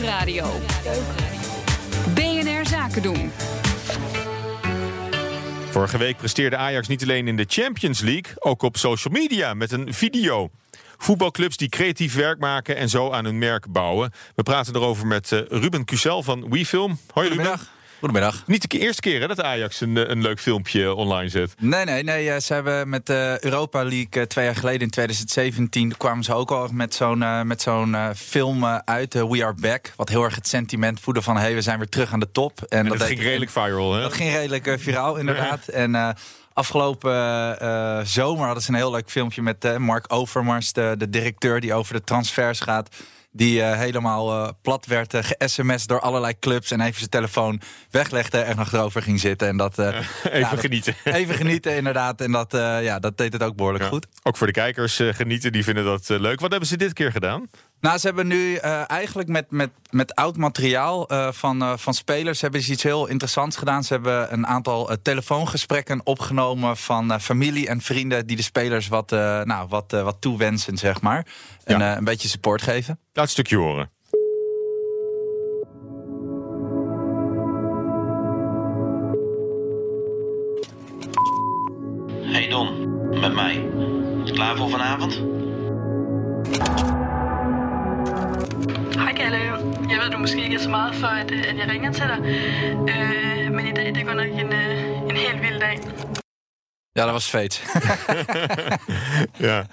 Nieuwsradio. BNR Zaken doen. Vorige week presteerde Ajax niet alleen in de Champions League, ook op social media met een video. Voetbalclubs die creatief werk maken en zo aan hun merk bouwen. We praten erover met uh, Ruben Cusel van WeFilm. Hoi Ruben. Goedemiddag. Niet de eerste keer hè, dat Ajax een, eh, een leuk filmpje online zet. Nee, nee, nee. Eh, ze hebben met de Europa League twee jaar geleden in 2017 kwamen ze ook al met zo'n met zo'n film uit, We Are Back. Wat heel erg het sentiment voedde van hey, we zijn weer terug aan de top. En, dat, ging redelijk viral, hè? Dat ging redelijk viraal, inderdaad. en Afgelopen uh, zomer hadden ze een heel leuk filmpje met uh, Mark Overmars, de, de, directeur die over de transfers gaat. Die uh, helemaal plat werd, ge-sms door allerlei clubs. En even zijn telefoon weglegde en nog erover ging zitten. En dat, even ja, genieten. Even genieten, inderdaad. En dat, ja, dat deed het ook behoorlijk goed. Ook voor de kijkers genieten, die vinden dat leuk. Wat hebben ze dit keer gedaan? Nou, ze hebben nu uh, eigenlijk met, met, met oud materiaal uh, van, uh, van spelers hebben ze iets heel interessants gedaan. Ze hebben een aantal telefoongesprekken opgenomen van familie en vrienden die de spelers wat, nou, wat, wat toewensen, zeg maar. En een beetje support geven. Laat een stukje horen. Hey Don, met mij. Klaar voor vanavond? Jeg ved, du måske ikke er så meget for, at, at jeg ringer til dig. Øh, men i dag, det går nok en, en helt vild dag. Ja, dat was feit. ja.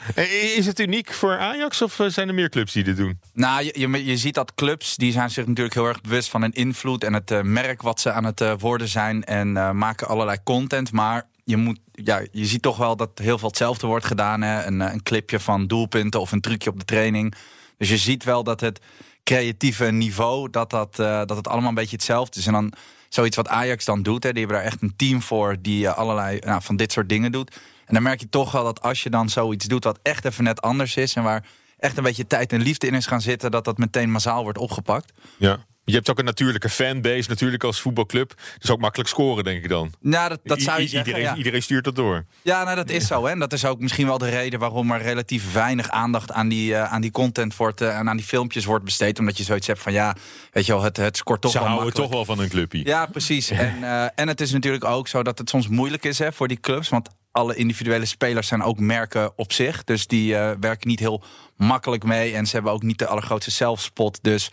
Is het uniek voor Ajax of eh, zijn er meer clubs die dit doen? Nou, je, je, je, ziet dat clubs die zijn zich natuurlijk heel erg bewust van hun invloed en het uh, merk wat ze aan het uh, worden zijn en uh, maken allerlei content. Maar je, moet, ja, je ziet toch wel dat heel veel hetzelfde wordt gedaan. Hè? Een, een clipje van doelpunten of een trucje op de training. Dus je ziet wel dat het creatieve niveau, dat, dat, uh, dat het allemaal een beetje hetzelfde is. En dan zoiets wat Ajax dan doet, hè, die hebben daar echt een team voor die uh, allerlei nou, van dit soort dingen doet. En dan merk je toch wel dat als je dan zoiets doet wat echt even net anders is en waar echt een beetje tijd en liefde in is gaan zitten, dat dat meteen massaal wordt opgepakt. Ja. Je hebt ook een natuurlijke fanbase natuurlijk als voetbalclub. Dus ook makkelijk scoren, denk ik dan. Nou, dat, dat zou je zeggen, iedereen, iedereen stuurt dat door. Ja, nou, dat is zo. Hè. En dat is ook misschien wel de reden waarom er relatief weinig aandacht aan die, uh, aan die content wordt uh, en aan die filmpjes wordt besteed. Omdat je zoiets hebt van ja, weet je wel, het, het scoort toch Ze wel houden makkelijk. toch wel van een clubje. Ja, precies. en, uh, en het is natuurlijk ook zo dat het soms moeilijk is hè, voor die clubs. Want alle individuele spelers zijn ook merken op zich. Dus die werken niet heel makkelijk mee. En ze hebben ook niet de allergrootste zelfspot. Dus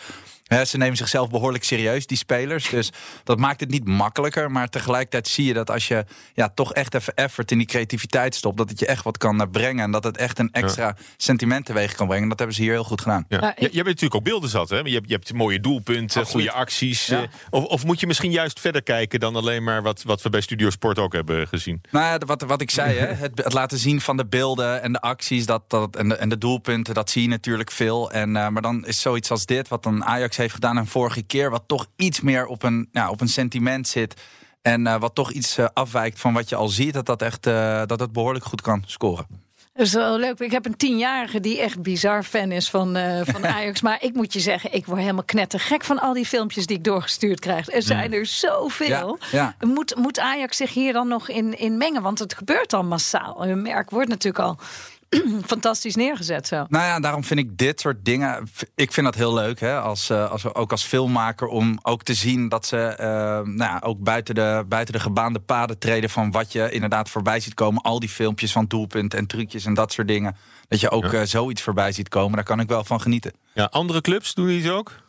ze nemen zichzelf behoorlijk serieus, die spelers. Dus dat maakt het niet makkelijker. Maar tegelijkertijd zie je dat als je ja, toch echt even effort in die creativiteit stopt, dat het je echt wat kan brengen. En dat het echt een extra ja. sentiment teweeg kan brengen. Dat hebben ze hier heel goed gedaan. Ja. Ja, je, je hebt natuurlijk ook beelden zat. Hè? Je, hebt, je hebt mooie doelpunten, Absoluut. goede acties. Ja. Of, of, moet je misschien juist verder kijken dan alleen maar wat, wat we bij Studio Sport ook hebben gezien? Nou ja, wat, wat ik zei, hè? Het, het, laten zien van de beelden en de acties dat, dat, en, de, en de doelpunten, dat zie je natuurlijk veel. En, uh, maar dan is zoiets als dit, wat dan Ajax heeft gedaan een vorige keer, wat toch iets meer op een, nou, op een sentiment zit. En uh, wat toch iets uh, afwijkt van wat je al ziet, dat dat echt uh, dat het behoorlijk goed kan scoren. Dat is wel leuk. Ik heb een tienjarige die echt bizar fan is van, van Ajax. maar ik moet je zeggen, ik word helemaal knettergek van al die filmpjes die ik doorgestuurd krijg. Er zijn er zoveel. Ja, ja. Moet, moet Ajax zich hier dan nog in, in mengen? Want het gebeurt al massaal. Hun merk wordt natuurlijk al fantastisch neergezet zo. Nou ja, daarom vind ik dit soort dingen. Ik vind dat heel leuk, hè, als, uh, als, ook als filmmaker, om ook te zien dat ze uh, nou ja, ook buiten de, buiten de gebaande paden treden van wat je inderdaad voorbij ziet komen. Al die filmpjes van doelpunten en trucjes en dat soort dingen. Dat je ook ja. uh, zoiets voorbij ziet komen, daar kan ik wel van genieten. Ja, andere clubs doen die ook?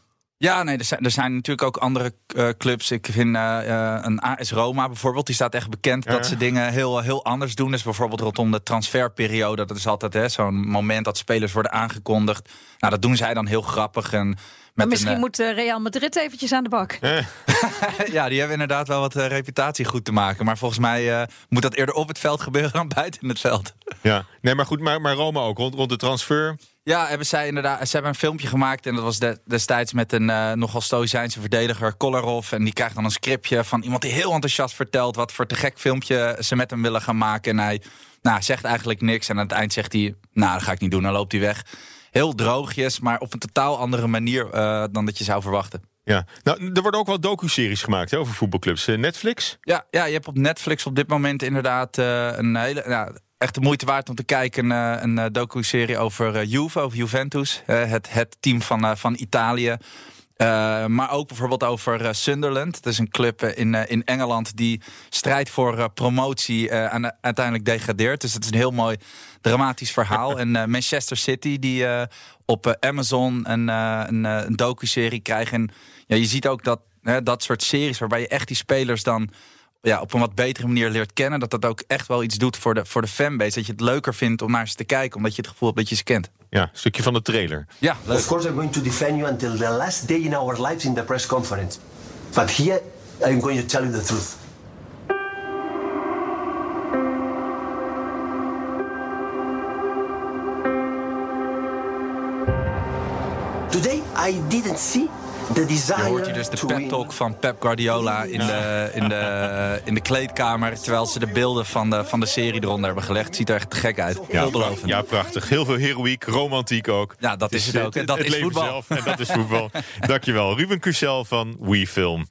Ja, nee, er zijn, er zijn natuurlijk ook andere uh, clubs. Ik vind uh, uh, een AS Roma bijvoorbeeld, die staat echt bekend dat ze dingen heel, heel anders doen. Dus bijvoorbeeld rondom de transferperiode. Dat is altijd zo'n moment dat spelers worden aangekondigd. Nou, dat doen zij dan heel grappig. En maar misschien een, moet Real Madrid eventjes aan de bak. ja, die hebben inderdaad wel wat reputatie goed te maken. Maar volgens mij moet dat eerder op het veld gebeuren dan buiten het veld. Ja, nee, maar goed, maar, maar Roma ook rond, rond de transfer. Ja, hebben zij inderdaad. Ze hebben een filmpje gemaakt. En dat was de, destijds met een uh, nogal stoïcijnse verdediger, Kolarov. En die krijgt dan een scriptje van iemand die heel enthousiast vertelt. wat voor te gek filmpje ze met hem willen gaan maken. En hij nou, zegt eigenlijk niks. En aan het eind zegt hij: Nou, dat ga ik niet doen. Dan loopt hij weg. Heel droogjes, maar op een totaal andere manier uh, dan dat je zou verwachten. Ja, nou, er worden ook wel docu-series gemaakt hè, over voetbalclubs. Uh, Netflix? Ja, ja, je hebt op Netflix op dit moment inderdaad een hele. Nou, echt de moeite waard om te kijken. Een docu-serie over Juve, over Juventus. het, het team van, van Italië. Uh, maar ook bijvoorbeeld over uh, Sunderland. Dat is een club uh, in, in Engeland die strijdt voor promotie en uiteindelijk degradeert. Dus het is een heel mooi dramatisch verhaal. en Manchester City die op Amazon een, een, een docu-serie krijgt. En ja, je ziet ook dat dat soort series waarbij je echt die spelers dan ja, op een wat betere manier leert kennen. Dat dat ook echt wel iets doet voor de, voor de fanbase. Dat je het leuker vindt om naar ze te kijken, omdat je het gevoel hebt dat je ze kent. Ja, een stukje van de trailer. Ja, leuk. Of course I'm going to defend you until the last day in our lives in the press conference. But here I'm going to tell you the truth. Today I didn't see Je hoort hier dus de pep talk van Pep Guardiola in de, in, de, in de kleedkamer. Terwijl ze de beelden van de, van de serie eronder hebben gelegd. Ziet er echt te gek uit. Ja, ja, prachtig. Heel veel heroïek, romantiek ook. Ja, dat is het, ook. En dat het is voetbal. Zelf, en dat is voetbal. Dankjewel. Ruben Cusel van WeFilm.